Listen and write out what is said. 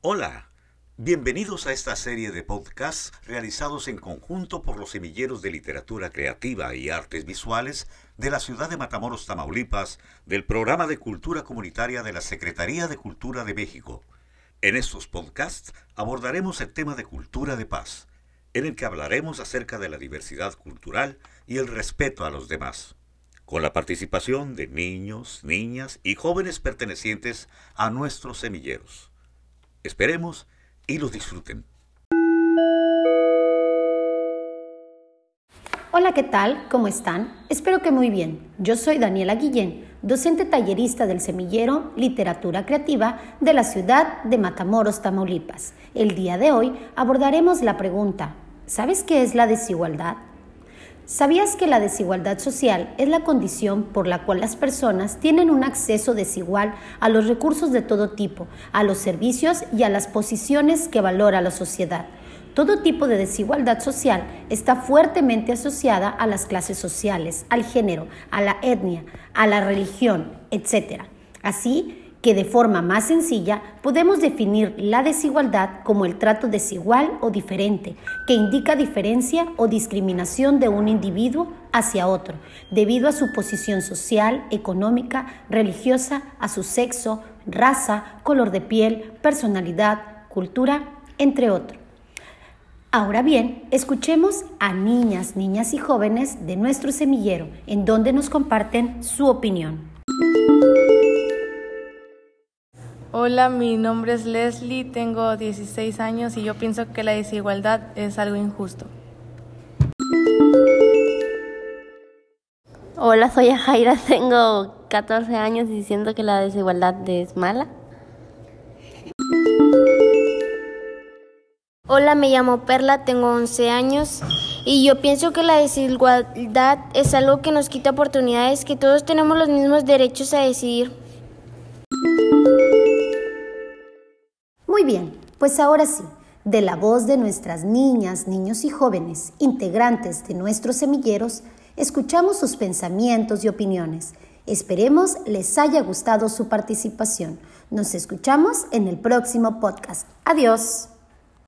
Hola, bienvenidos a esta serie de podcasts realizados en conjunto por los semilleros de literatura creativa y artes visuales de la ciudad de Matamoros, Tamaulipas, del programa de cultura comunitaria de la Secretaría de Cultura de México. En estos podcasts abordaremos el tema de cultura de paz, en el que hablaremos acerca de la diversidad cultural y el respeto a los demás con la participación de niños, niñas y jóvenes pertenecientes a nuestros semilleros. Esperemos y los disfruten. Hola, ¿qué tal? ¿Cómo están? Espero que muy bien. Yo soy Daniela Guillén, docente tallerista del semillero Literatura Creativa de la ciudad de Matamoros, Tamaulipas. El día de hoy abordaremos la pregunta, ¿sabes qué es la desigualdad? ¿Sabías que la desigualdad social es la condición por la cual las personas tienen un acceso desigual a los recursos de todo tipo, a los servicios y a las posiciones que valora la sociedad? Todo tipo de desigualdad social está fuertemente asociada a las clases sociales, al género, a la etnia, a la religión, etc. Así, que de forma más sencilla podemos definir la desigualdad como el trato desigual o diferente, que indica diferencia o discriminación de un individuo hacia otro, debido a su posición social, económica, religiosa, a su sexo, raza, color de piel, personalidad, cultura, entre otros. Ahora bien, escuchemos a niñas, niñas y jóvenes de nuestro semillero, en donde nos comparten su opinión. Hola, mi nombre es Leslie, tengo 16 años y yo pienso que la desigualdad es algo injusto. Hola, soy Jaira, tengo 14 años y siento que la desigualdad es mala. Hola, me llamo Perla, tengo 11 años y yo pienso que la desigualdad es algo que nos quita oportunidades, que todos tenemos los mismos derechos a decidir. Bien, pues ahora sí, de la voz de nuestras niñas, niños y jóvenes, integrantes de nuestros semilleros, escuchamos sus pensamientos y opiniones. Esperemos les haya gustado su participación. Nos escuchamos en el próximo podcast. Adiós.